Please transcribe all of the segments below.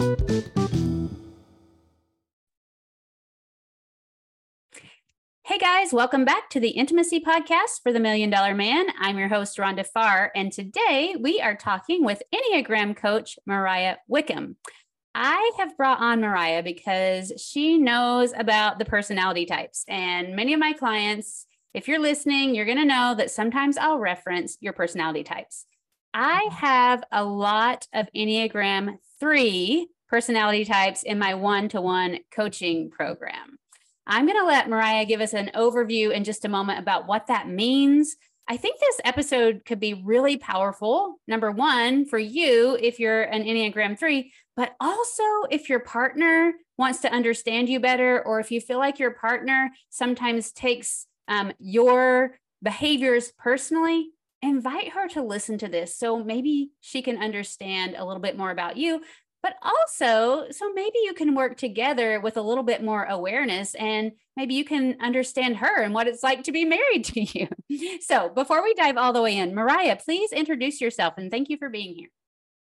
Hey guys, welcome back to the Intimacy Podcast for the Million Dollar Man. I'm your host, Rhonda Farr, and today we are talking with Enneagram coach Mariah Wickham. I have brought on Mariah because she knows about the personality types, and many of my clients, if you're listening, you're going to know that sometimes I'll reference your personality types. I mm-hmm. have a lot of Enneagram 3 personality types in my one to one coaching program. I'm going to let Mariah give us an overview in just a moment about what that means. I think this episode could be really powerful. Number one, for you, if you're an Enneagram 3, but also if your partner wants to understand you better, or if you feel like your partner sometimes takes um, your behaviors personally, invite her to listen to this so maybe she can understand a little bit more about you but also so maybe you can work together with a little bit more awareness and maybe you can understand her and what it's like to be married to you so before we dive all the way in mariah please introduce yourself and thank you for being here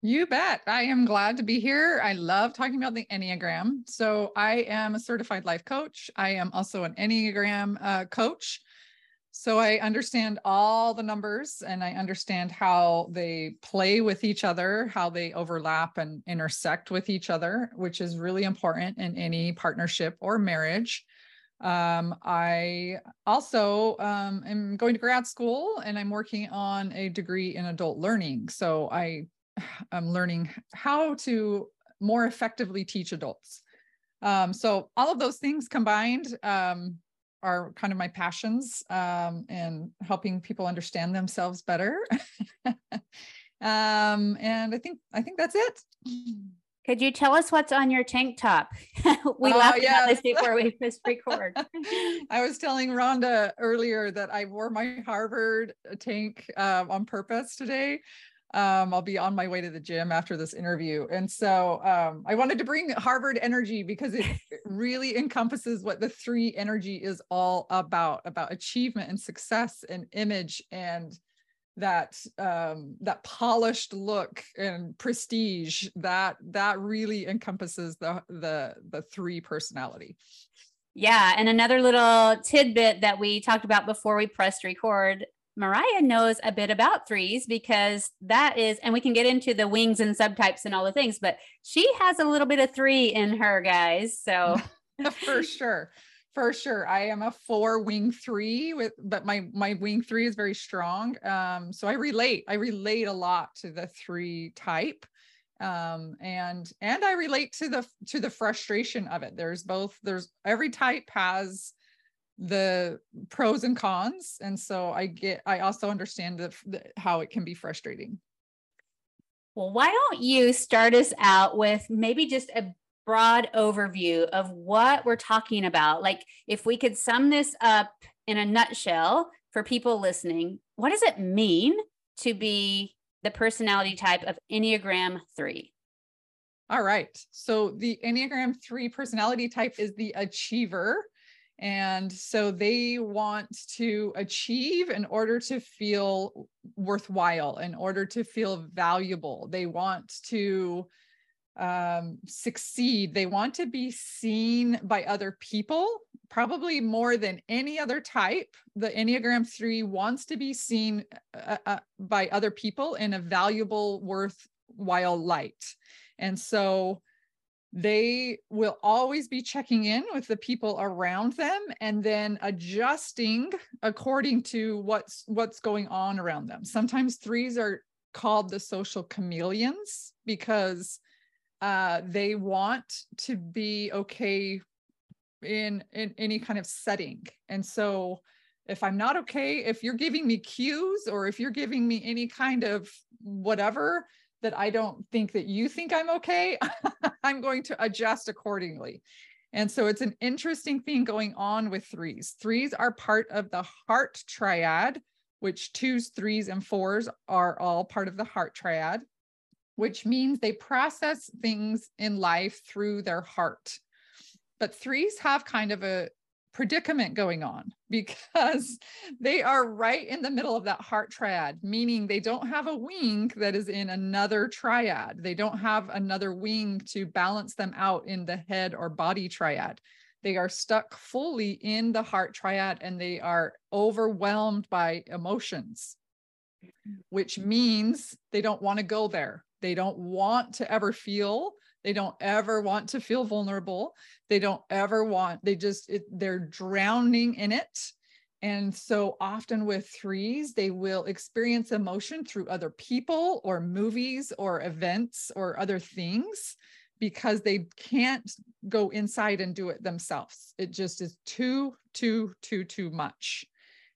you bet. I am glad to be here. I love talking about the Enneagram. So, I am a certified life coach. I am also an Enneagram uh, coach. So I understand all the numbers and I understand how they play with each other, how they overlap and intersect with each other, which is really important in any partnership or marriage. Um, I also um, am going to grad school and I'm working on a degree in adult learning. So I am learning how to more effectively teach adults. Um, so all of those things combined, um, are kind of my passions um, and helping people understand themselves better. um, and I think I think that's it. Could you tell us what's on your tank top? we uh, laughed about this before we pressed record. I was telling Rhonda earlier that I wore my Harvard tank uh, on purpose today um, I'll be on my way to the gym after this interview. And so um, I wanted to bring Harvard energy because it really encompasses what the three energy is all about, about achievement and success and image and that um, that polished look and prestige that that really encompasses the the the three personality yeah and another little tidbit that we talked about before we pressed record Mariah knows a bit about threes because that is, and we can get into the wings and subtypes and all the things, but she has a little bit of three in her, guys. So for sure. For sure. I am a four wing three with, but my, my wing three is very strong. Um, so I relate, I relate a lot to the three type um and and i relate to the to the frustration of it there's both there's every type has the pros and cons and so i get i also understand the, the, how it can be frustrating. Well why don't you start us out with maybe just a broad overview of what we're talking about? Like if we could sum this up in a nutshell for people listening what does it mean to be the personality type of enneagram 3 all right. So the enneagram 3 personality type is the achiever and so they want to achieve in order to feel worthwhile, in order to feel valuable. They want to um, succeed. They want to be seen by other people, probably more than any other type. The Enneagram 3 wants to be seen uh, uh, by other people in a valuable, worthwhile light. And so they will always be checking in with the people around them and then adjusting according to what's what's going on around them. Sometimes threes are called the social chameleons because uh, they want to be okay in in any kind of setting. And so if i'm not okay if you're giving me cues or if you're giving me any kind of whatever that I don't think that you think I'm okay, I'm going to adjust accordingly. And so it's an interesting thing going on with threes. Threes are part of the heart triad, which twos, threes, and fours are all part of the heart triad, which means they process things in life through their heart. But threes have kind of a predicament going on because they are right in the middle of that heart triad, meaning they don't have a wing that is in another triad. They don't have another wing to balance them out in the head or body triad. They are stuck fully in the heart triad and they are overwhelmed by emotions, which means they don't want to go there. They don't want to ever feel they don't ever want to feel vulnerable. They don't ever want, they just, it, they're drowning in it. And so often with threes, they will experience emotion through other people or movies or events or other things because they can't go inside and do it themselves. It just is too, too, too, too much.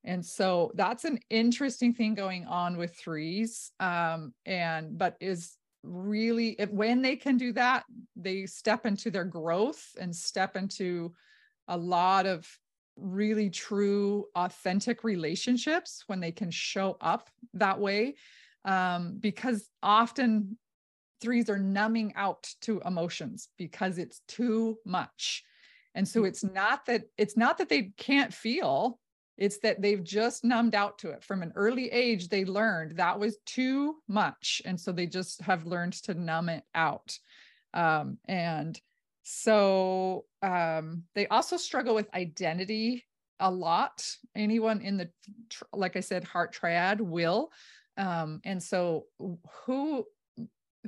And so that's an interesting thing going on with threes. Um, and but is really if, when they can do that they step into their growth and step into a lot of really true authentic relationships when they can show up that way um, because often threes are numbing out to emotions because it's too much and so mm. it's not that it's not that they can't feel it's that they've just numbed out to it from an early age. They learned that was too much. And so they just have learned to numb it out. Um, and so um, they also struggle with identity a lot. Anyone in the, like I said, heart triad will. Um, and so who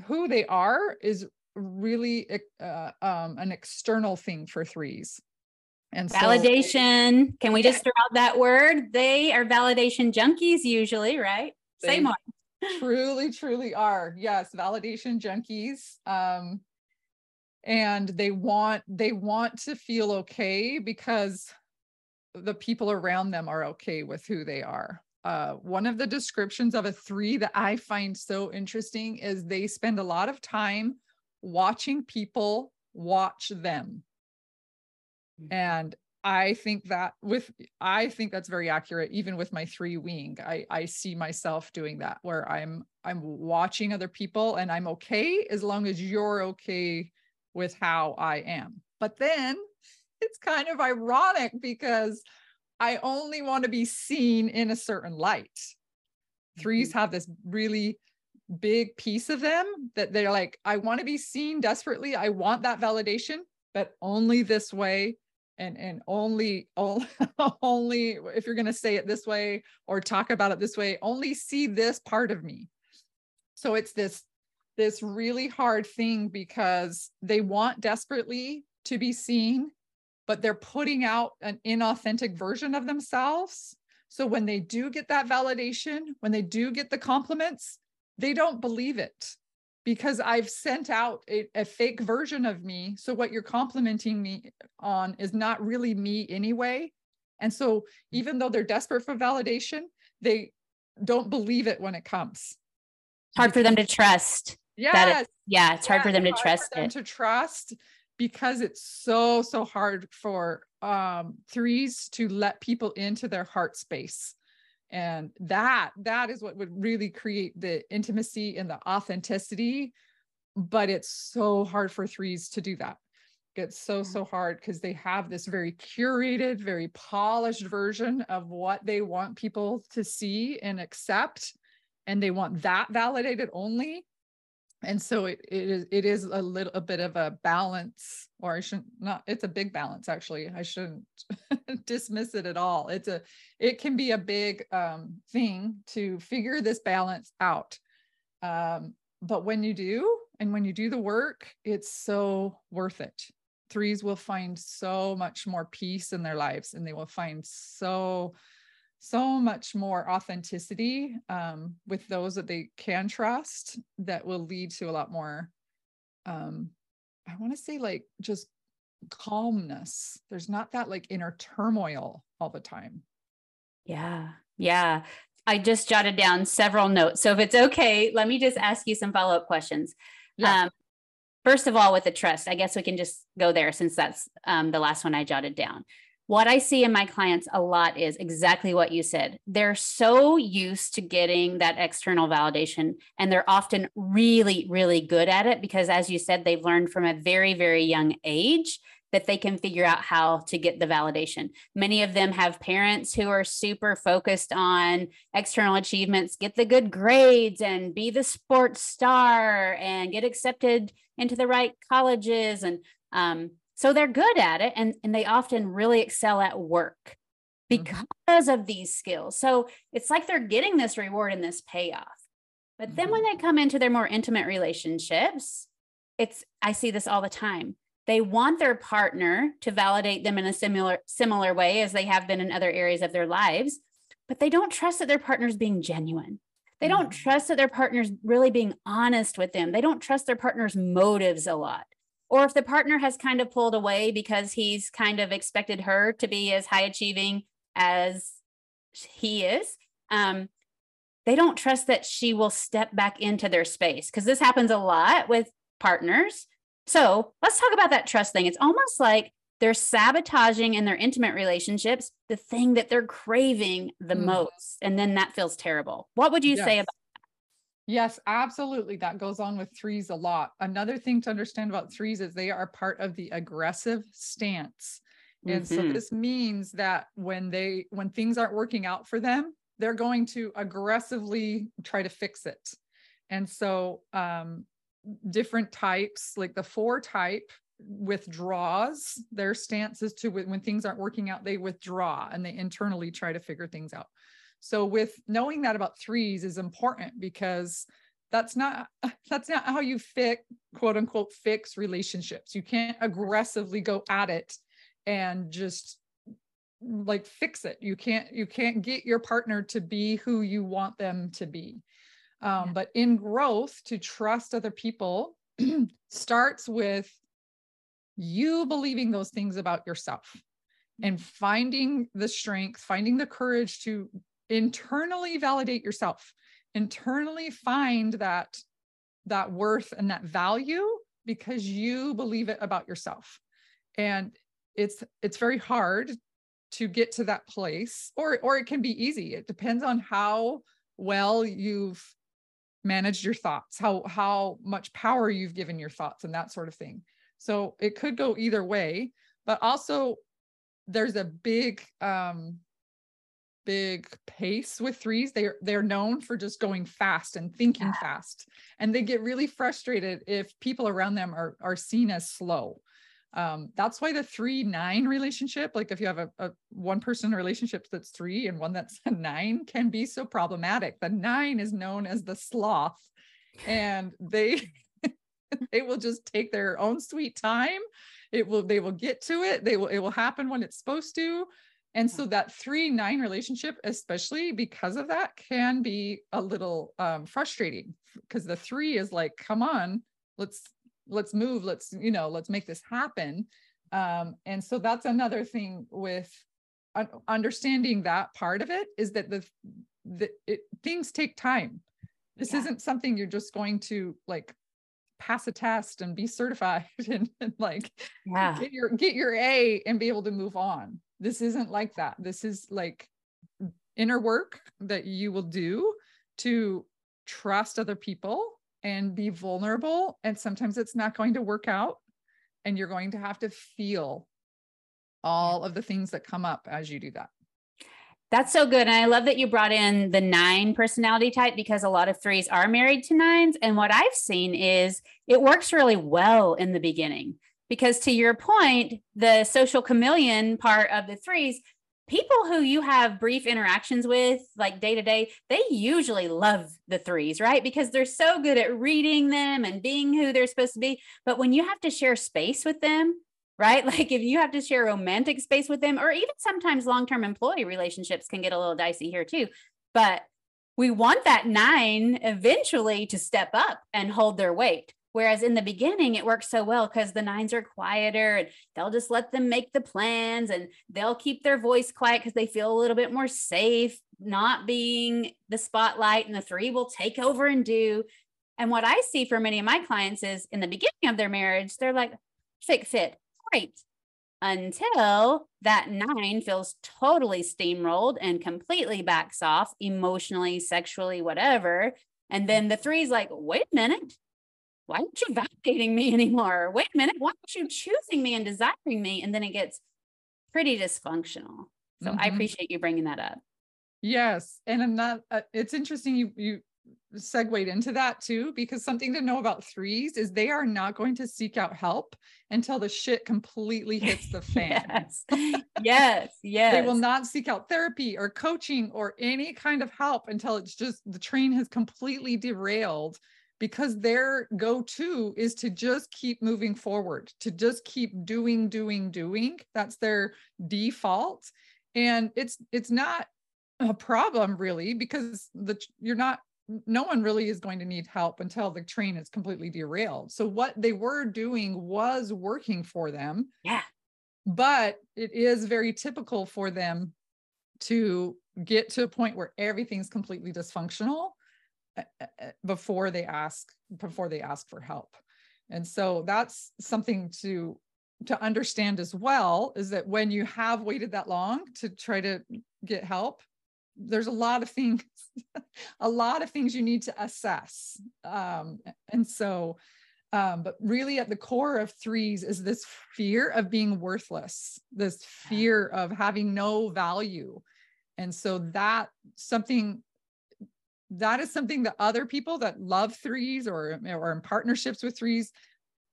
who they are is really uh, um, an external thing for threes and so, validation. Can we just throw out that word? They are validation junkies usually, right? Say more. truly, truly are. Yes, validation junkies. Um, and they want they want to feel okay because the people around them are okay with who they are. Uh, one of the descriptions of a three that I find so interesting is they spend a lot of time watching people watch them. And I think that with I think that's very accurate even with my three wing. I I see myself doing that where I'm I'm watching other people and I'm okay as long as you're okay with how I am. But then it's kind of ironic because I only want to be seen in a certain light. Threes mm-hmm. have this really big piece of them that they're like, I want to be seen desperately. I want that validation, but only this way and and only only if you're going to say it this way or talk about it this way only see this part of me. So it's this this really hard thing because they want desperately to be seen but they're putting out an inauthentic version of themselves. So when they do get that validation when they do get the compliments they don't believe it because I've sent out a, a, fake version of me. So what you're complimenting me on is not really me anyway. And so mm. even though they're desperate for validation, they don't believe it when it comes. It's hard for them to trust. Yeah. It, yeah. It's hard for them to trust them it. To trust because it's so, so hard for um, threes to let people into their heart space and that that is what would really create the intimacy and the authenticity but it's so hard for threes to do that. It's so so hard because they have this very curated very polished version of what they want people to see and accept and they want that validated only and so it, it is it is a little a bit of a balance or i shouldn't not it's a big balance actually. I shouldn't dismiss it at all. It's a it can be a big um, thing to figure this balance out. Um, but when you do and when you do the work it's so worth it. Threes will find so much more peace in their lives and they will find so so much more authenticity um, with those that they can trust that will lead to a lot more um, i want to say like just calmness. There's not that like inner turmoil all the time. Yeah yeah. I just jotted down several notes. So if it's okay let me just ask you some follow-up questions. Yeah. um, first of all with the trust i guess we can just go there since that's um, the last one i jotted down what I see in my clients a lot is exactly what you said. They're so used to getting that external validation, and they're often really, really good at it because, as you said, they've learned from a very, very young age that they can figure out how to get the validation. Many of them have parents who are super focused on external achievements, get the good grades and be the sports star and get accepted into the right colleges. And um, so they're good at it and, and they often really excel at work mm-hmm. because mm-hmm. of these skills. So it's like they're getting this reward and this payoff. But then when mm-hmm. they come into their more intimate relationships, it's I see this all the time they want their partner to validate them in a similar similar way as they have been in other areas of their lives but they don't trust that their partner's being genuine they don't mm. trust that their partner's really being honest with them they don't trust their partner's motives a lot or if the partner has kind of pulled away because he's kind of expected her to be as high achieving as he is um, they don't trust that she will step back into their space because this happens a lot with partners so let's talk about that trust thing. It's almost like they're sabotaging in their intimate relationships the thing that they're craving the mm. most. And then that feels terrible. What would you yes. say about? Yes, absolutely. That goes on with threes a lot. Another thing to understand about threes is they are part of the aggressive stance. And mm-hmm. so this means that when they when things aren't working out for them, they're going to aggressively try to fix it. And so um different types, like the four type withdraws their stances to when things aren't working out, they withdraw and they internally try to figure things out. So with knowing that about threes is important because that's not that's not how you fix quote unquote fix relationships. You can't aggressively go at it and just like fix it. You can't you can't get your partner to be who you want them to be. Um, yeah. But in growth, to trust other people starts with you believing those things about yourself and mm-hmm. finding the strength, finding the courage to internally validate yourself, internally find that that worth and that value because you believe it about yourself. And it's it's very hard to get to that place or or it can be easy. It depends on how well you've managed your thoughts how how much power you've given your thoughts and that sort of thing so it could go either way but also there's a big um big pace with threes they're they're known for just going fast and thinking yeah. fast. And they get really frustrated if people around them are are seen as slow. Um, that's why the three nine relationship like if you have a, a one person relationship that's three and one that's a nine can be so problematic. The nine is known as the sloth and they they will just take their own sweet time. It will they will get to it. They will it will happen when it's supposed to and so that three nine relationship especially because of that can be a little um, frustrating because the three is like come on let's let's move let's you know let's make this happen um, and so that's another thing with understanding that part of it is that the, the it, things take time this yeah. isn't something you're just going to like pass a test and be certified and, and like yeah. get your get your a and be able to move on this isn't like that this is like inner work that you will do to trust other people and be vulnerable. And sometimes it's not going to work out. And you're going to have to feel all of the things that come up as you do that. That's so good. And I love that you brought in the nine personality type because a lot of threes are married to nines. And what I've seen is it works really well in the beginning. Because to your point, the social chameleon part of the threes, people who you have brief interactions with, like day to day, they usually love the threes, right? Because they're so good at reading them and being who they're supposed to be. But when you have to share space with them, right? Like if you have to share romantic space with them, or even sometimes long term employee relationships can get a little dicey here too. But we want that nine eventually to step up and hold their weight. Whereas in the beginning, it works so well because the nines are quieter and they'll just let them make the plans and they'll keep their voice quiet because they feel a little bit more safe not being the spotlight. And the three will take over and do. And what I see for many of my clients is in the beginning of their marriage, they're like, fake fit, great. Until that nine feels totally steamrolled and completely backs off emotionally, sexually, whatever. And then the three's like, wait a minute, why aren't you validating me anymore? Wait a minute, why aren't you choosing me and desiring me? And then it gets pretty dysfunctional. So mm-hmm. I appreciate you bringing that up. Yes, and I'm not. Uh, it's interesting you you segued into that too, because something to know about threes is they are not going to seek out help until the shit completely hits the fan. yes, yes, yes. They will not seek out therapy or coaching or any kind of help until it's just the train has completely derailed because their go-to is to just keep moving forward, to just keep doing, doing, doing. That's their default. And it's it's not a problem really because the you're not no one really is going to need help until the train is completely derailed. So what they were doing was working for them. Yeah. But it is very typical for them to get to a point where everything's completely dysfunctional before they ask before they ask for help. And so that's something to to understand as well is that when you have waited that long to try to get help there's a lot of things a lot of things you need to assess. Um, and so um, but really at the core of threes is this fear of being worthless this fear of having no value. And so that something that is something that other people that love threes or or in partnerships with threes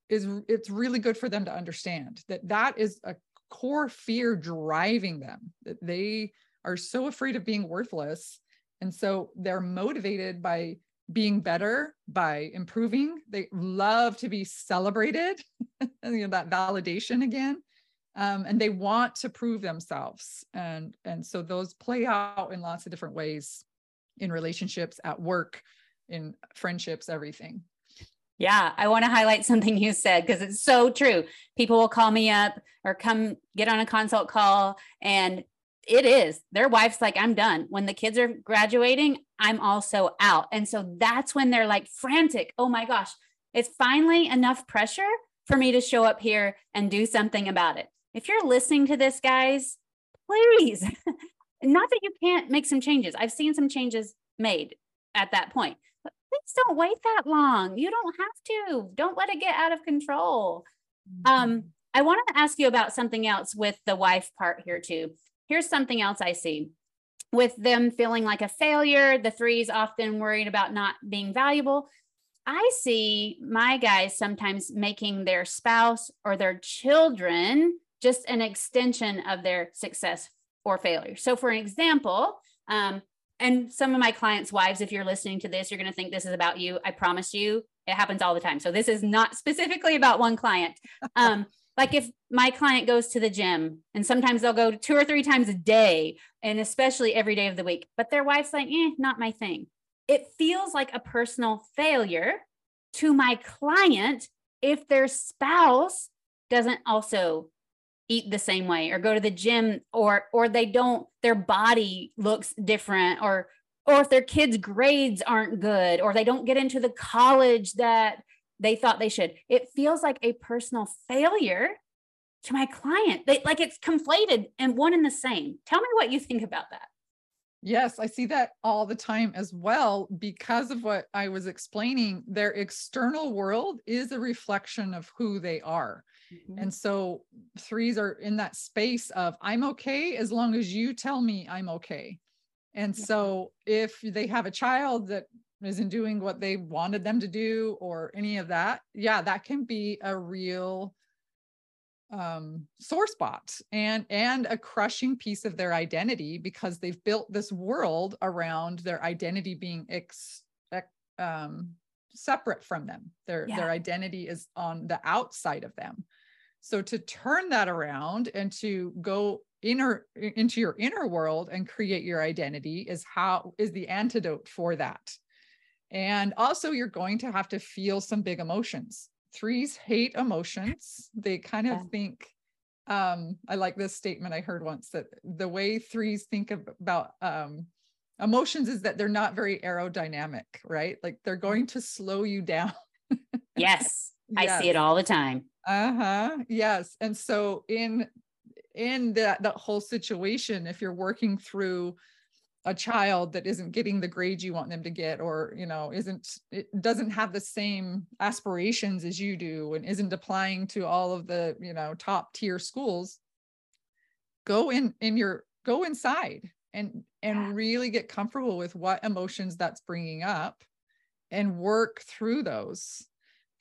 is it's really good for them to understand that that is a core fear driving them that they are so afraid of being worthless. And so they're motivated by being better, by improving. They love to be celebrated, you know, that validation again. Um, and they want to prove themselves. And, and so those play out in lots of different ways in relationships, at work, in friendships, everything. Yeah, I want to highlight something you said because it's so true. People will call me up or come get on a consult call and it is their wife's like i'm done when the kids are graduating i'm also out and so that's when they're like frantic oh my gosh it's finally enough pressure for me to show up here and do something about it if you're listening to this guys please not that you can't make some changes. I've seen some changes made at that point. But please don't wait that long. You don't have to. Don't let it get out of control. Um mm-hmm. i want to ask you about something else with the wife part here too. Here's something else I see. With them feeling like a failure, the threes often worried about not being valuable. I see my guys sometimes making their spouse or their children just an extension of their success failure. So, for an example, um, and some of my clients' wives, if you're listening to this, you're going to think this is about you. I promise you, it happens all the time. So, this is not specifically about one client. Um, like if my client goes to the gym and sometimes they'll go two or three times a day and especially every day of the week but their wife's like eh not my thing it feels like a personal failure to my client if their spouse doesn't also eat the same way or go to the gym or or they don't their body looks different or or if their kids grades aren't good or they don't get into the college that they thought they should. It feels like a personal failure to my client. They like it's conflated and one and the same. Tell me what you think about that. Yes, I see that all the time as well because of what I was explaining. Their external world is a reflection of who they are. Mm-hmm. And so threes are in that space of I'm okay as long as you tell me I'm okay. And yeah. so if they have a child that isn't doing what they wanted them to do or any of that yeah that can be a real um, sore spot and and a crushing piece of their identity because they've built this world around their identity being ex, ex um, separate from them their yeah. their identity is on the outside of them so to turn that around and to go inner into your inner world and create your identity is how is the antidote for that and also, you're going to have to feel some big emotions. Threes hate emotions. They kind of yeah. think, um, I like this statement I heard once that the way threes think of, about um, emotions is that they're not very aerodynamic, right? Like they're going to slow you down. yes, I see it all the time. Uh-huh. Yes. And so in in that that whole situation, if you're working through a child that isn't getting the grades you want them to get or you know isn't it doesn't have the same aspirations as you do and isn't applying to all of the you know top tier schools go in in your go inside and and yeah. really get comfortable with what emotions that's bringing up and work through those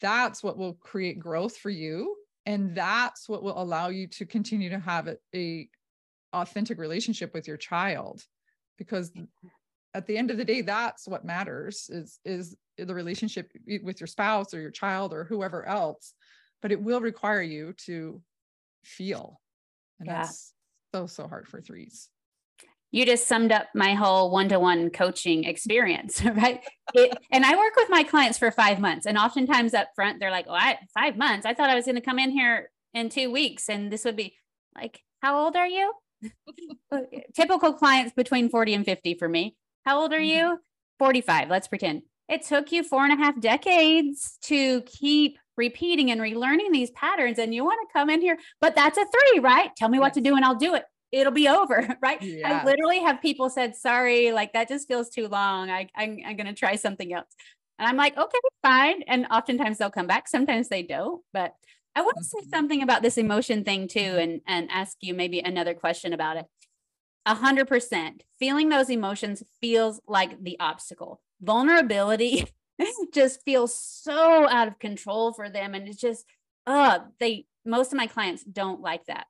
that's what will create growth for you and that's what will allow you to continue to have a, a authentic relationship with your child because mm. at the end of the day that's what matters is is the relationship with your spouse or your child or whoever else but it will require you to feel and yeah. that's so so hard for threes you just summed up my whole one-to-one coaching experience right? It, and i work with my clients for five months and oftentimes up front they're like oh I, five months? I thought i was going to come in here in two weeks and this would be like how old are you? Typical clients between 40 and 50 for me. How old are you? Mm-hmm. 45 let's pretend. It took you four and a half decades to keep repeating and relearning these patterns and you want to come in here but that's a three right? Tell me what to do and i'll do it it'll be over right? Yeah. i literally have people said sorry like that just feels too long. I, I'm, I'm gonna try something else. And i'm like okay fine. And oftentimes they'll come back sometimes they don't. But i want to say mm-hmm. something about this emotion thing too and and ask you maybe another question about it. A hundred percent feeling those emotions feels like the obstacle. Vulnerability just feels so out of control for them and it's just uh they most of my clients don't like that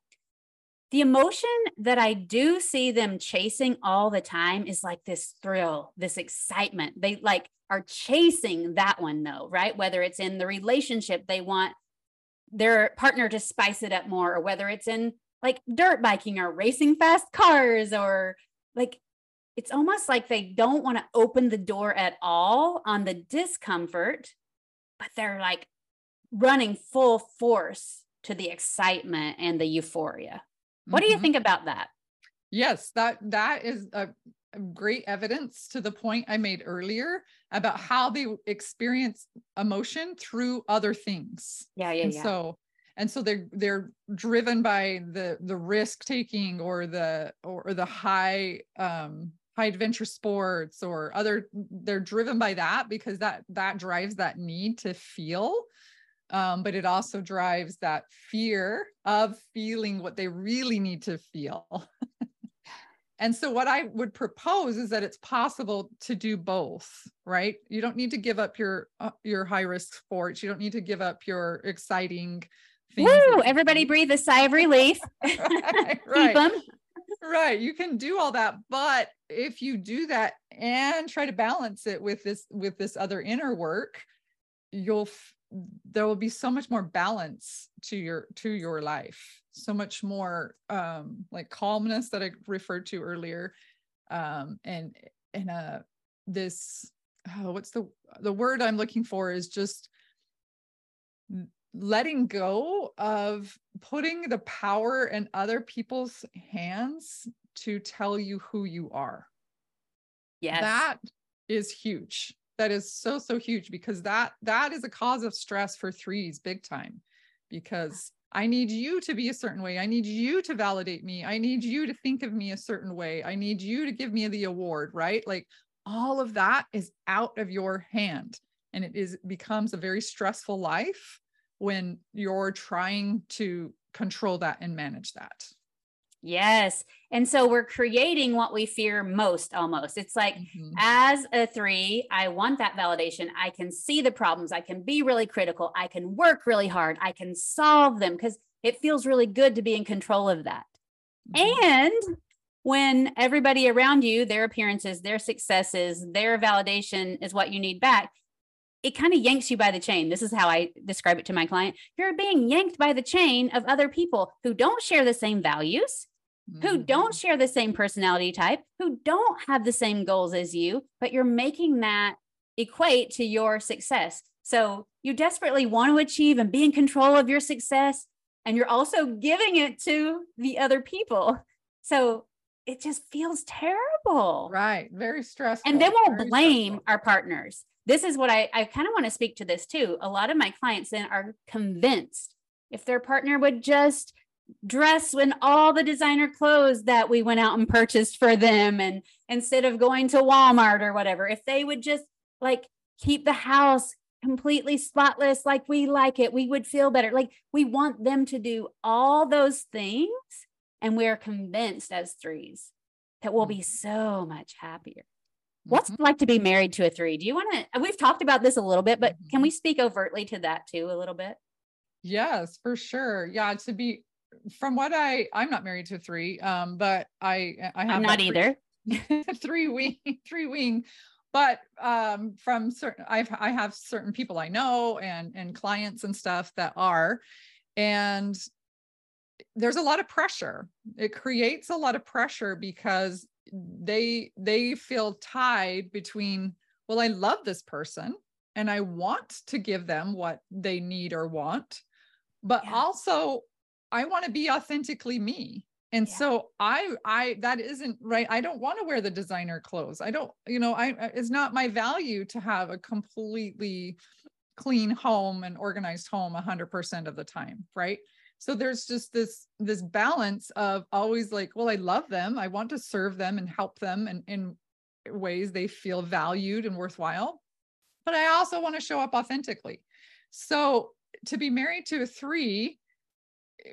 the emotion that I do see them chasing all the time is like this thrill, this excitement. They like are chasing that one though, right? Whether it's in the relationship, they want their partner to spice it up more, or whether it's in like dirt biking or racing fast cars, or like it's almost like they don't want to open the door at all on the discomfort, but they're like running full force to the excitement and the euphoria. What do you mm-hmm. think about that? Yes, that that is a great evidence to the point I made earlier about how they experience emotion through other things. Yeah, yeah, and yeah. So and so they're they're driven by the the risk taking or the or the high um high adventure sports or other they're driven by that because that that drives that need to feel um, but it also drives that fear of feeling what they really need to feel. and so, what I would propose is that it's possible to do both, right? You don't need to give up your uh, your high risk sports. You don't need to give up your exciting. Things Woo! Everybody breathe a sigh of relief. right, right. right you can do all that but if you do that and try to balance it with this with this other inner work you'll there will be so much more balance to your to your life so much more um like calmness that i referred to earlier um and and uh this oh, what's the the word i'm looking for is just letting go of putting the power in other people's hands to tell you who you are. Yes. That is huge that is so so huge because that that is a cause of stress for threes big time because I need you to be a certain way. I need you to validate me. I need you to think of me a certain way. I need you to give me the award, right? Like all of that is out of your hand and it is becomes a very stressful life when you're trying to control that and manage that. Yes. And so we're creating what we fear most almost. It's like, mm-hmm. as a three, I want that validation. I can see the problems. I can be really critical. I can work really hard. I can solve them because it feels really good to be in control of that. Mm-hmm. And when everybody around you, their appearances, their successes, their validation is what you need back, it kind of yanks you by the chain. This is how I describe it to my client. You're being yanked by the chain of other people who don't share the same values, mm-hmm. who don't share the same personality type, who don't have the same goals as you, but you're making that equate to your success. So you desperately want to achieve and be in control of your success. And you're also giving it to the other people. So it just feels terrible. Right. Very stressful. And then we'll blame stressful. our partners this is what I, I kind of want to speak to this too. A lot of my clients then are convinced if their partner would just dress in all the designer clothes that we went out and purchased for them and instead of going to Walmart or whatever if they would just like keep the house completely spotless like we like it we would feel better. Like we want them to do all those things and we're convinced as threes that we'll be so much happier. What's Mhm. like to be married to a three? Do you want to we've talked about this a little bit but can we speak overtly to that too a little bit? Yes, for sure. Yeah, to be from what I I'm not married to three, um, but I I have I'm not three- either. three wing three wing. But um from certain i've i have certain people i know and and clients and stuff that are and there's a lot of pressure. It creates a lot of pressure because they they feel tied between well i love this person and i want to give them what they need or want but Yeah. also i want to be authentically me. And Yeah. so i i that isn't right. I don't want to wear the designer clothes. I don't you know i I- it's not my value to have a completely clean home and organized home 100% of the time right? So there's just this this balance of always like well i love them. I want to serve them and help them and in ways they feel valued and worthwhile. But i also want to show up authentically. So to be married to a three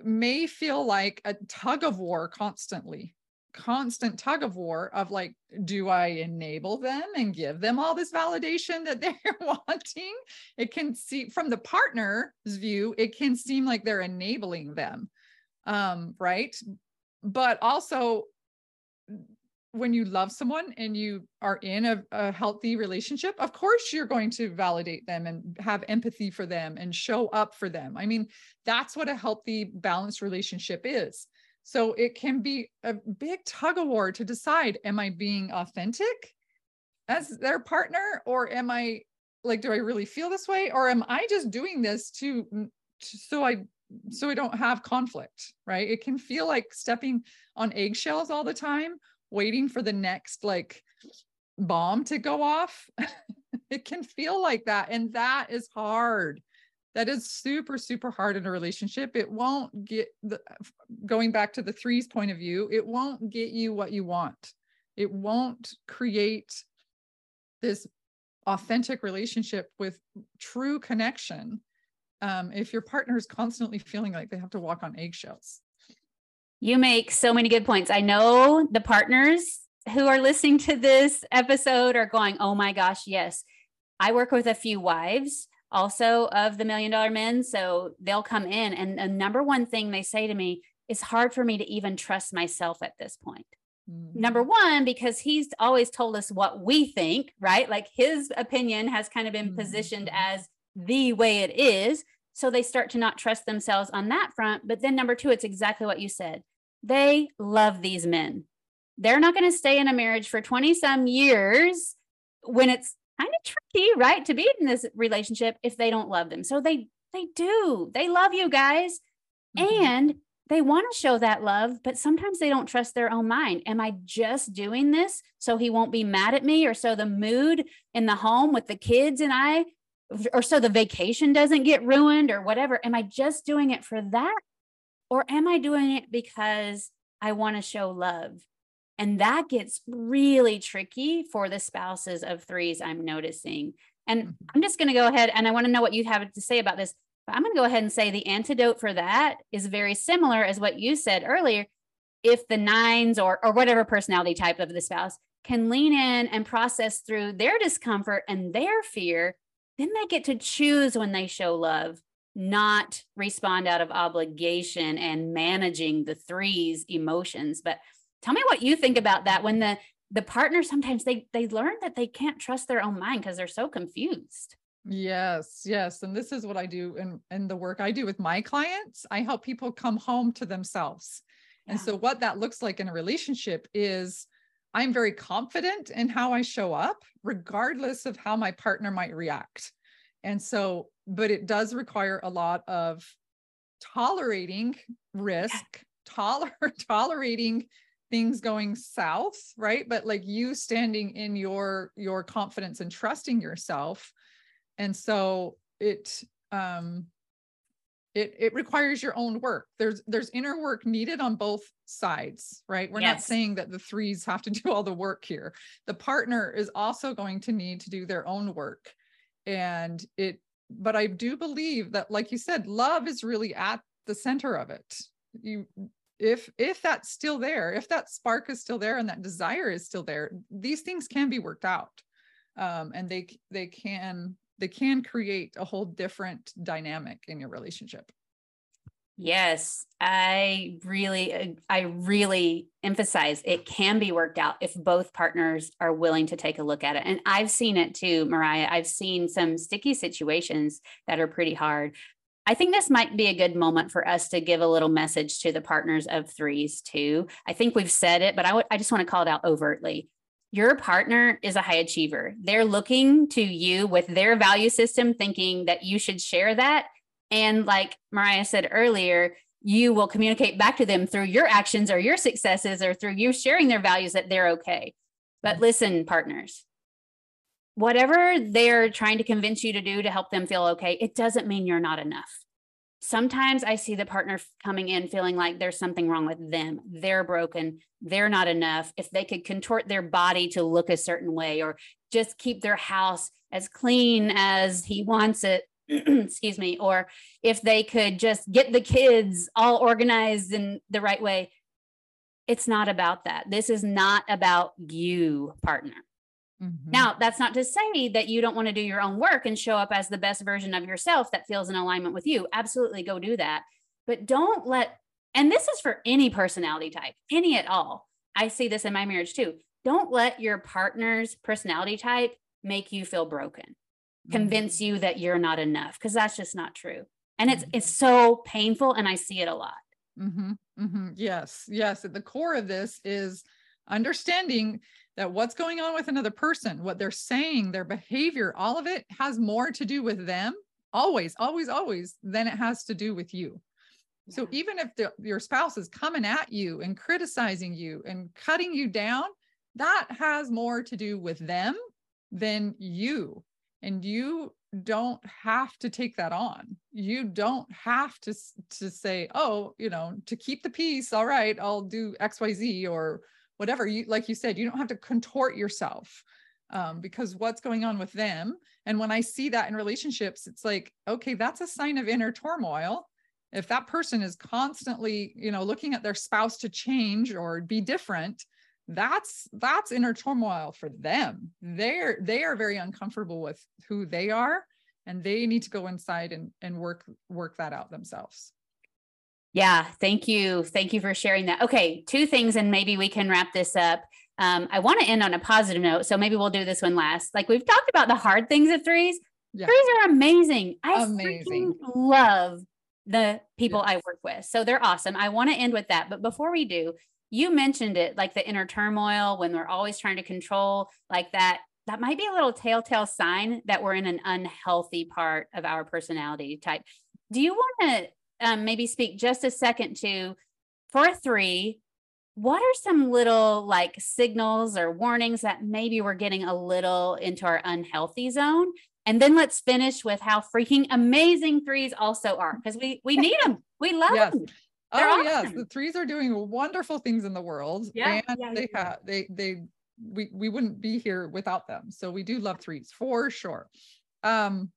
may feel like a tug of war constantly constant tug of war of like do i enable them and give them all this validation that they're wanting? It can see from the partner's view it can seem like they're enabling them um right? But also when you love someone and you are in a, a healthy relationship of course you're going to validate them and have empathy for them and show up for them. I mean that's what a healthy balanced relationship is. So it can be a big tug of war to decide am i being authentic as their partner or am i like do i really feel this way or am i just doing this to, to so i so i don't have conflict right? It can feel like stepping on eggshells all the time waiting for the next like bomb to go off. It can feel like that and that is hard. That is super super hard in a relationship. It won't get the going back to the threes point of view it won't get you what you want. It won't create this authentic relationship with true connection um, if your partner is constantly feeling like they have to walk on eggshells You make so many good points. I know the partners who are listening to this episode are going, oh my gosh, yes. I work with a few wives also of the million dollar men. So they'll come in, and the number one thing they say to me is hard for me to even trust myself at this point. Number one, because he's always told us what we think, right? Like his opinion has kind of been Mhm. positioned as the way it is. So they start to not trust themselves on that front. But then number two, it's exactly what you said. They love these men. They're not going to stay in a marriage for 20 some years when it's kind of tricky, right? To be in this relationship if they don't love them. So they they do. They love you guys Mhm. and they want to show that love, but sometimes they don't trust their own mind. Am I just doing this so he won't be mad at me or so the mood in the home with the kids and I or so the vacation doesn't get ruined or whatever? Am I just doing it for that? Or am I doing it because I want to show love? And that gets really tricky for the spouses of threes, I'm noticing. And Mhm. I'm just going to go ahead and I want to know what you have to say about this. But I'm going to go ahead and say the antidote for that is very similar as what you said earlier. If the nines or, or whatever personality type of the spouse can lean in and process through their discomfort and their fear, then they get to choose when they show love, not respond out of obligation and managing the threes emotions. But tell me what you think about that when the the partner sometimes they they learn that they can't trust their own mind because they're so confused. Yes, yes. And this is what I do in, in the work I do with my clients. I help people come home to themselves. And so, what that looks like in a relationship is I'm very confident in how I show up, regardless of how my partner might react. And so, but it does require a lot of tolerating risk, toler- tolerating things going south, right? But like you standing in your your confidence and trusting yourself and so it um it it requires your own work. There's there's inner work needed on both sides right? We're yes. not saying that the threes have to do all the work here. The partner is also going to need to do their own work. And it but i do believe that like you said love is really at the center of it. You if if that's still there if that spark is still there and that desire is still there these things can be worked out. Um, and they they can they can create a whole different dynamic in your relationship yes i really uh, i really emphasize it can be worked out if both partners are willing to take a look at it and i've seen it too mariah i've seen some sticky situations that are pretty hard I think this might be a good moment for us to give a little message to the partners of threes too. I think we've said it, but I, w- I just want to call it out overtly. Your partner is a high achiever. They're looking to you with their value system, thinking that you should share that. And like Mariah said earlier, you will communicate back to them through your actions or your successes or through you sharing their values that they're okay. But listen, partners, whatever they're trying to convince you to do to help them feel okay, it doesn't mean you're not enough. Sometimes I see the partner coming in feeling like there's something wrong with them. They're broken. They're not enough. If they could contort their body to look a certain way or just keep their house as clean as he wants it, excuse me, or if they could just get the kids all organized in the right way. It's not about that. This is not about you, partner. Mm-hmm. Now, that's not to say that you don't want to do your own work and show up as the best version of yourself that feels in alignment with you. Absolutely go do that. But don't let, and this is for any personality type, any at all. I see this in my marriage too. Don't let your partner's personality type make you feel broken, mm-hmm. convince you that you're not enough, because that's just not true. And it's mm-hmm. it's so painful, and I see it a lot. Mm-hmm. mm-hmm. Yes, yes. At the core of this is understanding that what's going on with another person, what they're saying, their behavior, all of it has more to do with them, always, always, always, than it has to do with you. Yeah. So even if the, your spouse is coming at you and criticizing you and cutting you down, that has more to do with them than you. And you don't have to take that on. You don't have to to say, "Oh, you know, to keep the peace, all right, I'll do XYZ or whatever you like you said you don't have to contort yourself um, because what's going on with them? And when i see that in relationships it's like okay that's a sign of inner turmoil. If that person is constantly you know looking at their spouse to change or be different that's that's inner turmoil for them. They're they are very uncomfortable with who they are and they need to go inside and and work work that out themselves yeah, thank you. Thank you for sharing that. Okay, two things, and maybe we can wrap this up. Um, I want to end on a positive note, so maybe we'll do this one last. Like we've talked about the hard things of threes. Yeah. Threes are amazing. I amazing. love the people yes. I work with. So they're awesome. I want to end with that. But before we do, you mentioned it like the inner turmoil when we're always trying to control, like that. That might be a little telltale sign that we're in an unhealthy part of our personality type. Do you want to um, maybe speak just a second to for three what are some little like signals or warnings that maybe we're getting a little into our unhealthy zone and then let's finish with how freaking amazing threes also are because we we need them we love yes. them They're oh awesome. yes the threes are doing wonderful things in the world yeah, and yeah, they yeah. have they they we we wouldn't be here without them so we do love threes for sure um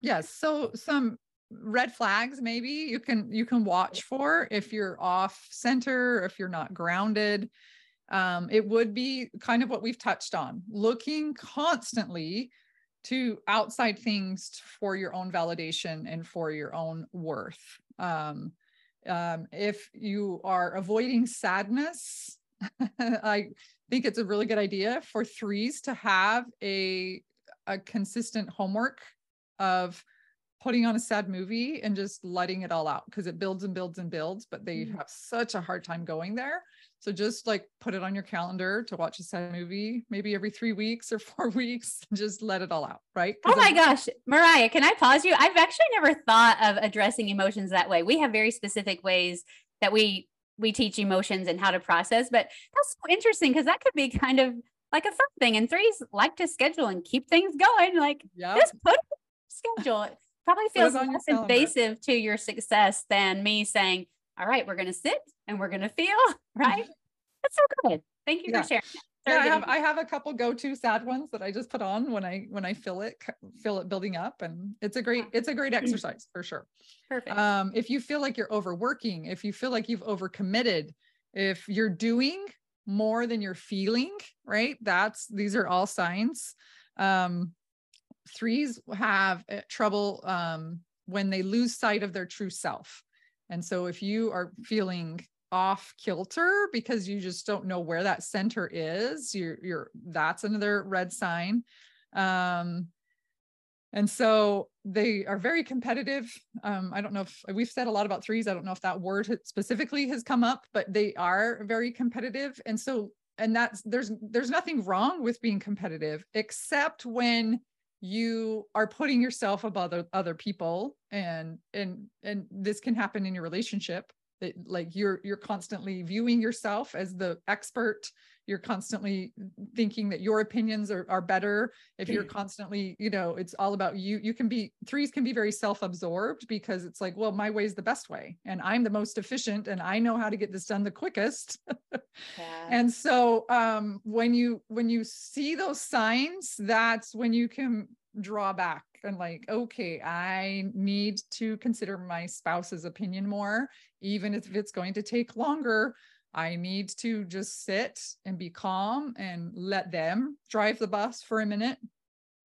yes so some red flags maybe you can you can watch for if you're off center if you're not grounded. Um, it would be kind of what we've touched on looking constantly to outside things for your own validation and for your own worth. Um, um, if you are avoiding sadness i think it's a really good idea for threes to have a a consistent homework of putting on a sad movie and just letting it all out because it builds and builds and builds, but they mm-hmm. have such a hard time going there. So just like put it on your calendar to watch a sad movie, maybe every three weeks or four weeks, just let it all out. Right. Oh my gosh. Mariah, can I pause you? I've actually never thought of addressing emotions that way. We have very specific ways that we we teach emotions and how to process, but that's so interesting because that could be kind of like a fun thing. And threes like to schedule and keep things going. Like yep. just put schedule probably feels less invasive to your success than me saying, all right, we're going to sit and we're going to feel, right? That's so good. Thank you yeah. for sharing. Yeah, I have I have a couple go-to sad ones that I just put on when I when I feel it feel it building up and it's a great it's a great exercise for sure. Perfect. Um if you feel like you're overworking, if you feel like you've overcommitted, if you're doing more than you're feeling, right? That's these are all signs. Um threes have eh, trouble um when they lose sight of their true self. And so if you are feeling off kilter because you just don't know where that center is you're you're that's another red sign. Um and so they are very competitive. Um i don't know if we've said a lot about threes. I don't know if that word specifically has come up but they are very competitive. And so and that's there's there's nothing wrong with being competitive except when you are putting yourself above other, people and and and this can happen in your relationship. That like you're you're constantly viewing yourself as the expert you're constantly thinking that your opinions are, are better. If you're constantly you know it's all about you you can be threes can be very self-absorbed because it's like well my way is the best way and i'm the most efficient and i know how to get this done the quickest. Yeah. and so um when you when you see those signs that's when you can draw back and like okay i need to consider my spouse's opinion more even if it's going to take longer i need to just sit and be calm and let them drive the bus for a minute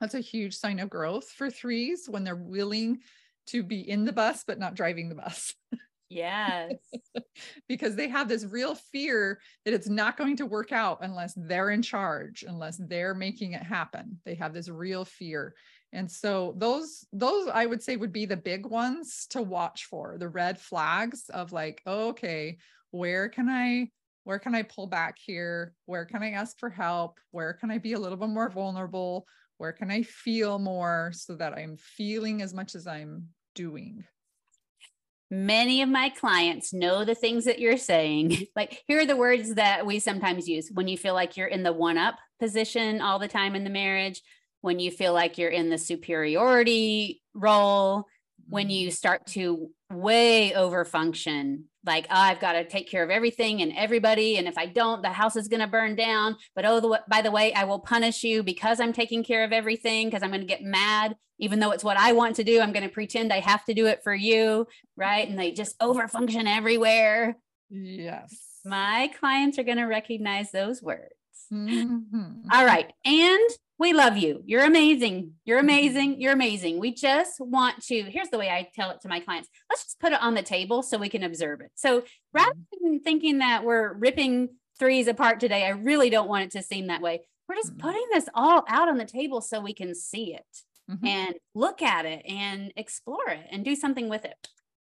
that's a huge sign of growth for threes when they're willing to be in the bus but not driving the bus Yes. because they have this real fear that it's not going to work out unless they're in charge, unless they're making it happen. They have this real fear. And so those those I would say would be the big ones to watch for, the red flags of like, okay, where can I where can I pull back here? Where can I ask for help? Where can I be a little bit more vulnerable? Where can I feel more so that I'm feeling as much as I'm doing? many of my clients know the things that you're saying. Like, here are the words that we sometimes use when you feel like you're in the one up position all the time in the marriage, when you feel like you're in the superiority role, when you mm-hmm. start to way over function. Like oh, i've got to take care of everything and everybody and if i don't the house is going to burn down. But oh the, by the way i will punish you because i'm taking care of everything because i'm going to get mad. Even though it's what i want to do i'm going to pretend i have to do it for you right? And they just over function everywhere. Yes. My clients are going to recognize those words. Mm-hmm. All right and we love you. You're amazing. You're mm-hmm. amazing. You're amazing. We just want to, here's the way I tell it to my clients let's just put it on the table so we can observe it. So rather mm-hmm. than thinking that we're ripping threes apart today, I really don't want it to seem that way. We're just mm-hmm. putting this all out on the table so we can see it mm-hmm. and look at it and explore it and do something with it.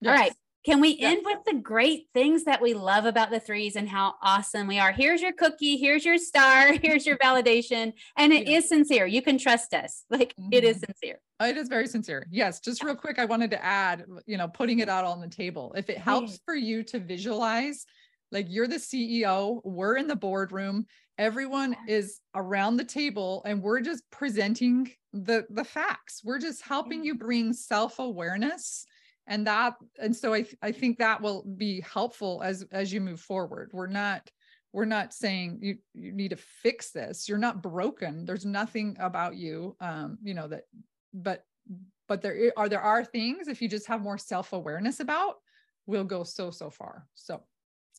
Yes. All right. Can we end with the great things that we love about the threes and how awesome we are? Here's your cookie, here's your star, here's your validation. And it yeah. is sincere. You can trust us. Like it is mm-hmm. sincere. It is very sincere. Yes. Just real quick, I wanted to add, you know, putting it out on the table. If it helps for you to visualize, like you're the CEO, we're in the boardroom, everyone is around the table, and we're just presenting the the facts. We're just helping you bring self-awareness and that and so I, th- I think that will be helpful as as you move forward we're not we're not saying you you need to fix this you're not broken there's nothing about you um you know that but but there are there are things if you just have more self-awareness about will go so so far so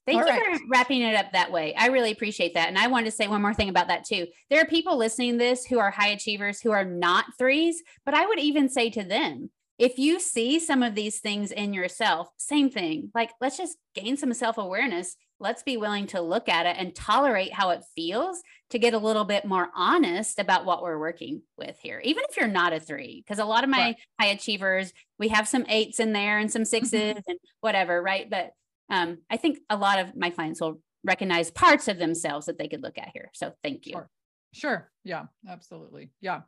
Thank All you right. for wrapping it up that way. I really appreciate that. And I wanted to say one more thing about that too. There are people listening to this who are high achievers who are not threes, but I would even say to them, if you see some of these things in yourself, same thing. Like, let's just gain some self awareness. Let's be willing to look at it and tolerate how it feels to get a little bit more honest about what we're working with here, even if you're not a three. Because a lot of my right. high achievers, we have some eights in there and some 6s mm-hmm. and whatever, right? But um, I think a lot of my clients will recognize parts of themselves that they could look at here. So thank you. Sure. Sure. Yeah, absolutely. Yeah.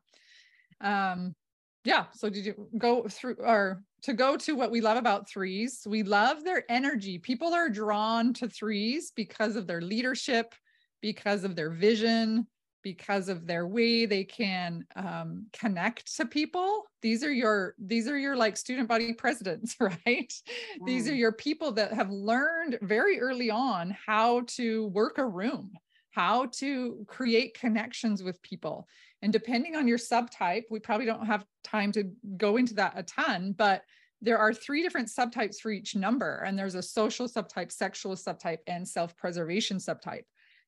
Um, yeah so did you go through or to go to what we love about threes we love their energy. People are drawn to threes because of their leadership because of their vision because of their way they can um, connect to people. These are your these are your like student body presidents right? Mm. these are your people that have learned very early on how to work a room how to create connections with people and depending on your subtype we probably don't have time to go into that a ton but there are three different subtypes for each number and there's a social subtype sexual subtype and self-preservation subtype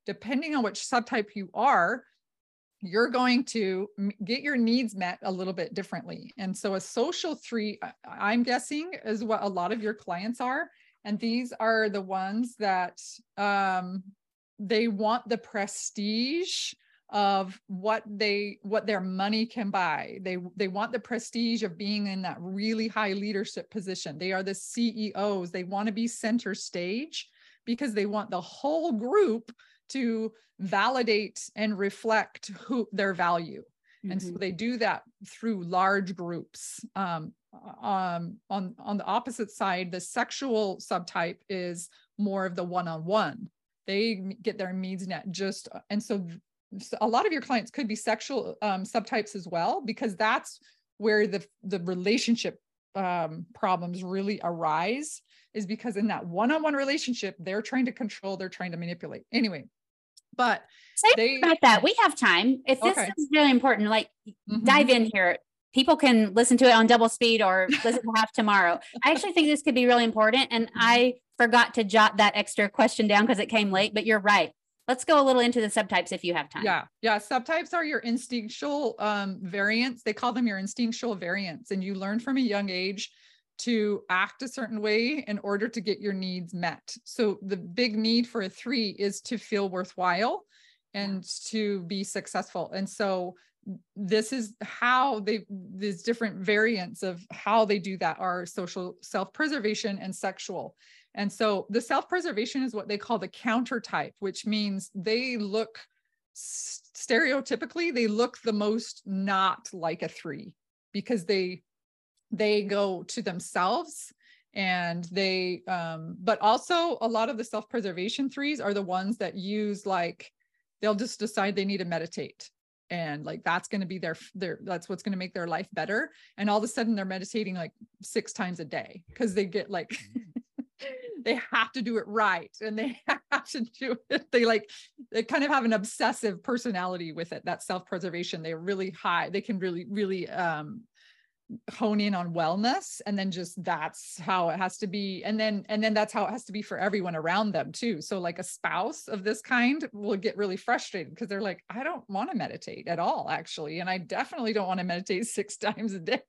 depending on which subtype you are, you're going to get your needs met a little bit differently. And so a social three, I'm guessing, is what a lot of your clients are. And these are the ones that um, they want the prestige of what they what their money can buy they they want the prestige of being in that really high leadership position they are the ceos they want to be center stage because they want the whole group to validate and reflect who their value. Mm-hmm. And so mm-hmm. they do that through large groups. Um, um, on on the opposite side, the sexual subtype is more of the one-on-one. They get their needs met just, and so a lot of your clients could be sexual um, subtypes as well, because that's where the the relationship um, problems really arise. Is because in that one-on-one relationship, they're trying to control, they're trying to manipulate. Anyway, but Say they, about that. We have time. If this okay. is really important, like mm-hmm. dive in here. People can listen to it on double speed or listen to half tomorrow. I actually think this could be really important. And mm-hmm. I forgot to jot that extra question down because it came late, but you're right. Let's go a little into the subtypes if you have time. Yeah. Yeah. Subtypes are your instinctual um, variants. They call them your instinctual variants. And you learn from a young age to act a certain way in order to get your needs met. So the big need for a three is to feel worthwhile and to be successful. And so this is how they these different variants of how they do that are social self-preservation and sexual. And so the self-preservation is what they call the counter type, which means they look stereotypically they look the most not like a 3 because they they go to themselves and they um but also a lot of the self-preservation threes are the ones that use like they'll just decide they need to meditate and like that's going to be their their that's what's going to make their life better. And all of a sudden they're meditating like six times a day because they get like they have to do it right and they have to do it. They like they kind of have an obsessive personality with it that self-preservation. They're really high. They can really really um hone in on wellness and then just that's how it has to be. And then and then that's how it has to be for everyone around them too. So like a spouse of this kind will get really frustrated because they're like i don't want to meditate at all actually and i definitely don't want to meditate six times a day.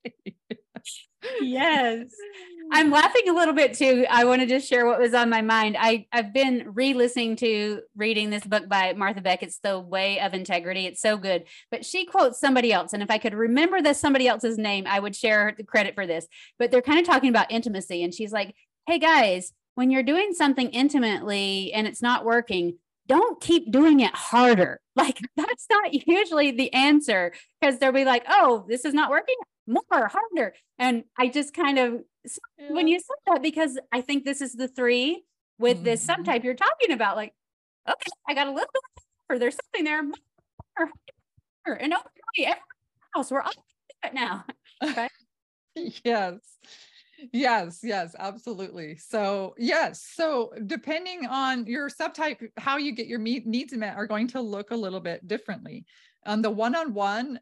Yes I'm laughing a little bit too. I want to just share what was on my mind. I, I've been re-listening to reading this book by Martha Beck. It's The Way of Integrity. It's so good. But she quotes somebody else. And if I could remember the somebody else's name, I would share the credit for this. But they're kind of talking about intimacy. And she's like, hey guys, when you're doing something intimately and it's not working, don't keep doing it harder. Like that's not usually the answer because they'll be like, oh, this is not working more harder. And I just kind of yeah. when you said that because I think this is the three with mm-hmm. this subtype you're talking about. Like, okay, I got a little bit or there's something there. And okay, every house we're all it now. Okay. yes. Yes, yes, absolutely. So, yes. So, depending on your subtype, how you get your needs met are going to look a little bit differently. On the one on one,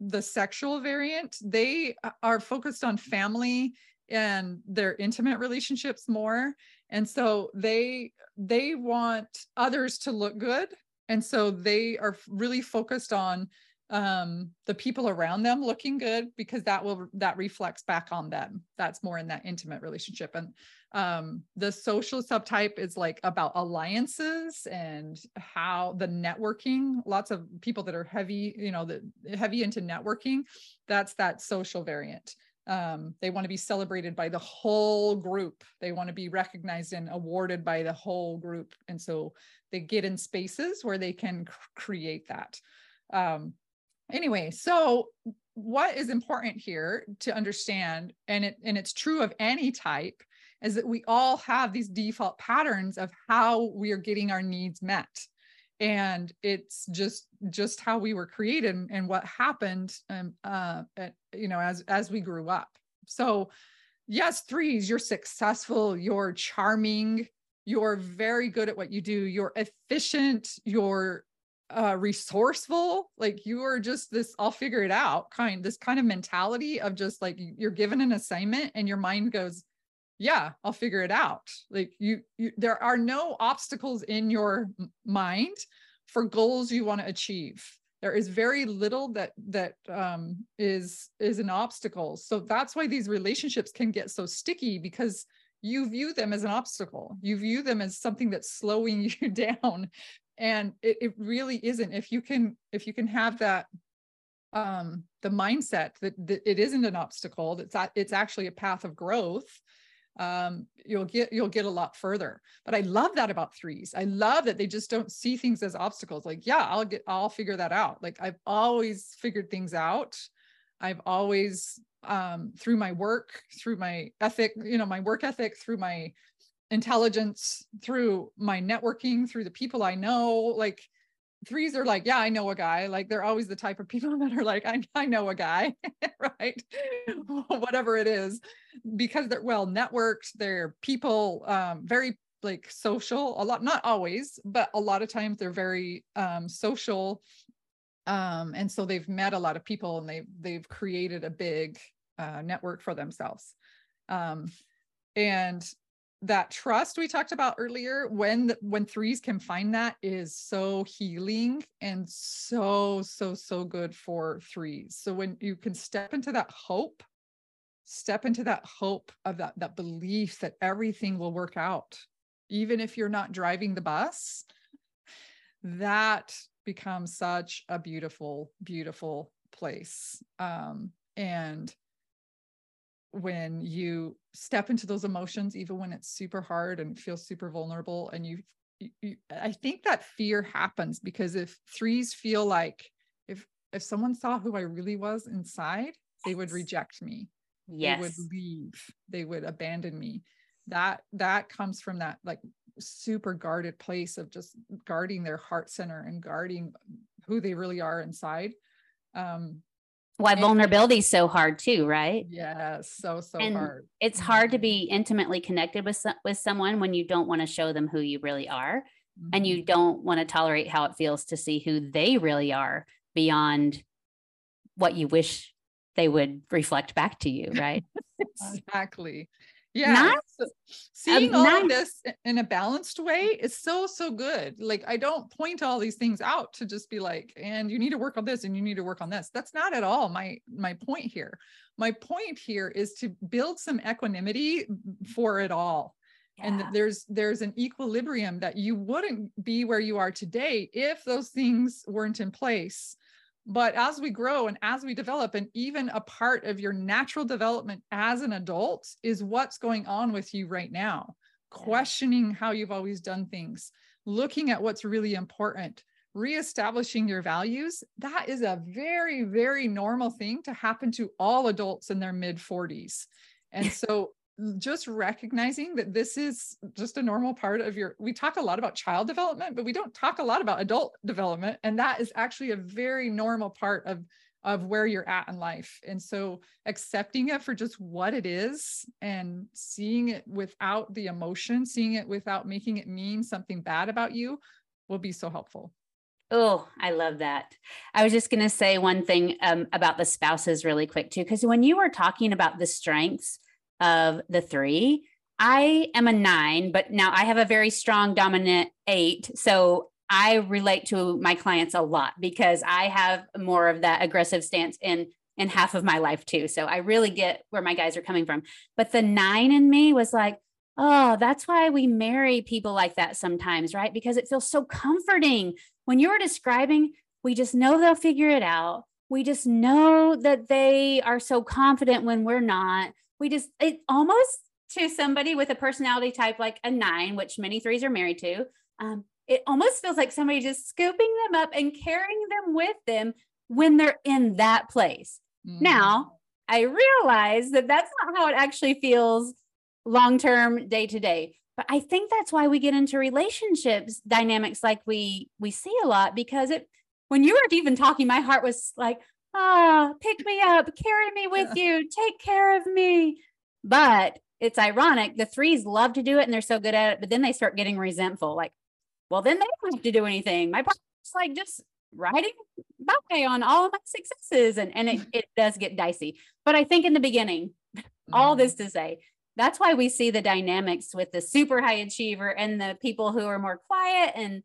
the sexual variant, they are focused on family and their intimate relationships more and so they they want others to look good and so they are really focused on um, the people around them looking good because that will that reflects back on them. That's more in that intimate relationship. And um, the social subtype is like about alliances and how the networking lots of people that are heavy you know the heavy into networking that's that social variant. Um, they want to be celebrated by the whole group. They want to be recognized and awarded by the whole group. And so they get in spaces where they can create that. Um, anyway so what is important here to understand and it and it's true of any type is that we all have these default patterns of how we are getting our needs met. And it's just just how we were created and, and what happened um, uh, at, you know as as we grew up. So yes threes you're successful you're charming you're very good at what you do you're efficient you're uh, resourceful like you are just this i'll figure it out kind this kind of mentality of just like you're given an assignment and your mind goes yeah i'll figure it out. Like you, you there are no obstacles in your mind for goals you want to achieve. There is very little that that um, is is an obstacle. So that's why these relationships can get so sticky because you view them as an obstacle. You view them as something that's slowing you down and it, it really isn't. If you can if you can have that um the mindset that, that it isn't an obstacle that's it's actually a path of growth um you'll get you'll get a lot further. But i love that about threes. I love that they just don't see things as obstacles. Like yeah i'll get i'll figure that out. Like i've always figured things out. I've always um through my work through my ethic you know my work ethic through my intelligence through my networking through the people i know like threes are like yeah i know a guy. Like they're always the type of people that are like i, I know a guy right? Whatever it is. Because they're well networked they're people um, very like social a lot not always but a lot of times they're very um, social um, and so they've met a lot of people and they've they've created a big uh, network for themselves. Um, and that trust we talked about earlier when when threes can find that is so healing and so so so good for threes. So when you can step into that hope step into that hope of that that belief that everything will work out even if you're not driving the bus that becomes such a beautiful beautiful place. Um and when you step into those emotions even when it's super hard and feels super vulnerable and you, you, i think that fear happens because if threes feel like if if someone saw who i really was inside they would reject me. Yes. they would leave. They would abandon me. That that comes from that like super guarded place of just guarding their heart center and guarding who they really are inside. Um why vulnerability is so hard too right yeah so so and hard it's hard to be intimately connected with with someone when you don't want to show them who you really are mm-hmm. and you mm-hmm. don't want to tolerate how it feels to see who they really are beyond what you wish they would reflect back to you right exactly yeah not, so seeing all not, of this in a balanced way is so so good. Like i don't point all these things out to just be like and you need to work on this and you need to work on this. That's not at all my my point here. My point here is to build some equanimity for it all. Yeah. and there's there's an equilibrium that you wouldn't be where you are today if those things weren't in place but as we grow and as we develop, and even a part of your natural development as an adult is what's going on with you right now, questioning how you've always done things, looking at what's really important, reestablishing your values. That is a very, very normal thing to happen to all adults in their mid 40s. And so just recognizing that this is just a normal part of your we talk a lot about child development but we don't talk a lot about adult development and that is actually a very normal part of of where you're at in life and so accepting it for just what it is and seeing it without the emotion seeing it without making it mean something bad about you will be so helpful Oh, I love that. I was just going to say one thing um, about the spouses really quick too, because when you were talking about the strengths of the three. I am a nine, but now I have a very strong dominant eight. So I relate to my clients a lot because I have more of that aggressive stance in in half of my life too. So I really get where my guys are coming from. But the nine in me was like, oh, that's why we marry people like that sometimes, right? Because it feels so comforting. When you're describing, we just know they'll figure it out. We just know that they are so confident when we're not we just it almost to somebody with a personality type like a nine, which many threes are married to. Um, it almost feels like somebody just scooping them up and carrying them with them when they're in that place. Mm. Now, I realize that that's not how it actually feels long term, day to day. But I think that's why we get into relationships dynamics like we we see a lot because it when you were even talking, my heart was like, ah, oh, pick me up, carry me with yeah. you, take care of me. But it's ironic. The threes love to do it and they're so good at it, but then they start getting resentful. Like, well, then they don't have to do anything. My partner's like just riding by on all of my successes. And, and it, it does get dicey. But I think in the beginning, all this mm-hmm. to say, that's why we see the dynamics with the super high achiever and the people who are more quiet and,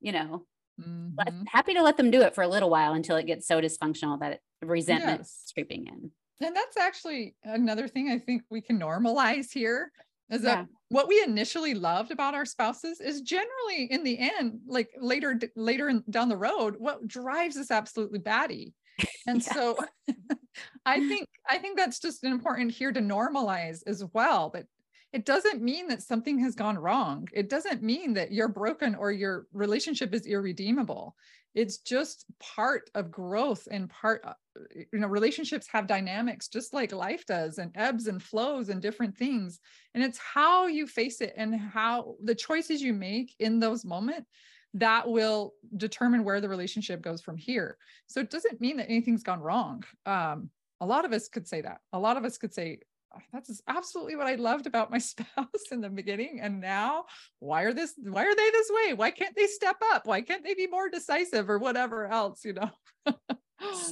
you know, mm-hmm. happy to let them do it for a little while until it gets so dysfunctional that resentment yes. creeping in. And that's actually another thing I think we can normalize here is that yeah. what we initially loved about our spouses is generally in the end like later later in, down the road what drives us absolutely batty and so i think i think that's just important here to normalize as well that it doesn't mean that something has gone wrong. It doesn't mean that you're broken or your relationship is irredeemable. It's just part of growth and part uh, you know relationships have dynamics just like life does and ebbs and flows and different things. And it's how you face it and how the choices you make in those moments that will determine where the relationship goes from here. So it doesn't mean that anything's gone wrong. Um, a lot of us could say that. A lot of us could say that's absolutely what I loved about my spouse in the beginning. And now why are this, why are they this way? Why can't they step up? Why can't they be more decisive or whatever else, you know?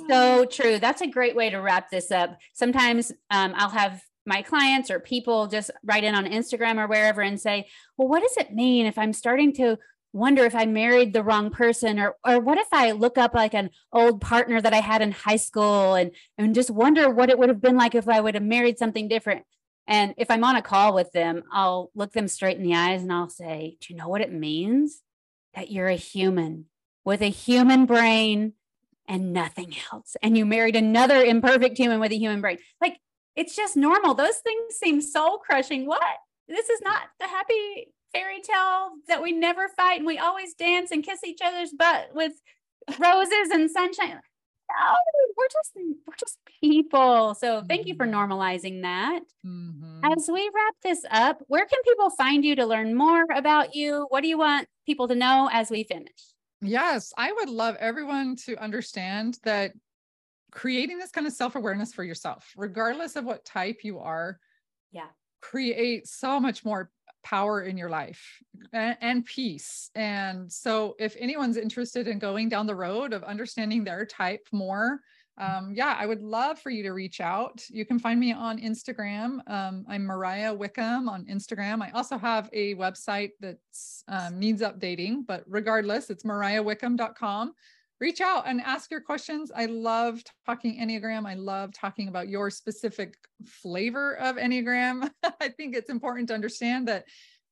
so true. That's a great way to wrap this up. Sometimes um, I'll have my clients or people just write in on Instagram or wherever and say, well, what does it mean if I'm starting to wonder if I married the wrong person or or what if I look up like an old partner that I had in high school and and just wonder what it would have been like if I would have married something different. And if I'm on a call with them, I'll look them straight in the eyes and I'll say, "Do you know what it means? That you're a human with a human brain and nothing else. And you married another imperfect human with a human brain." Like it's just normal. Those things seem soul crushing. What? This is not the happy fairy tale that we never fight and we always dance and kiss each other's butt with roses and sunshine. No, we're just we're just people. So thank you for mm-hmm. normalizing that. Mm-hmm. As we wrap this up, where can people find you to learn more about you? What do you want people to know as we finish? Yes, I would love everyone to understand that creating this kind of self-awareness for yourself, regardless of what type you are, yeah, create so much more power in your life and, and, peace. And so, if anyone's interested in going down the road of understanding their type more, um, yeah, I would love for you to reach out. You can find me on Instagram. Um, I'm Mariah Wickham on Instagram. I also have a website that um, needs updating, but regardless, it's mariahwickham.com reach out and ask your questions. I love talking Enneagram. I love talking about your specific flavor of Enneagram. I think it's important to understand that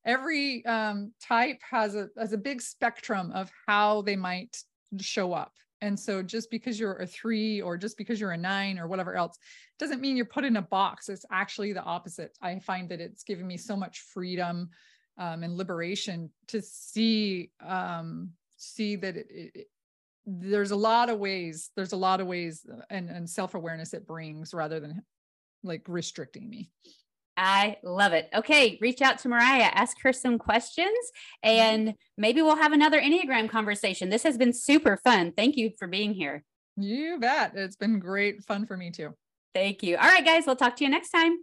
every um, type has a, has a big spectrum of how they might show up. And so just because you're a three or just because you're a nine or whatever else doesn't mean you're put in a box. It's actually the opposite. I find that it's given me so much freedom um, and liberation to see um, see that it, it, there's a lot of ways there's a lot of ways uh, and, and self-awareness it brings rather than like restricting me I love it. Okay, reach out to Mariah, ask her some questions, mm-hmm. and maybe we'll have another Enneagram conversation. This has been super fun. Thank you for being here. You bet. It's been great fun for me too. Thank you. All right, guys, we'll talk to you next time.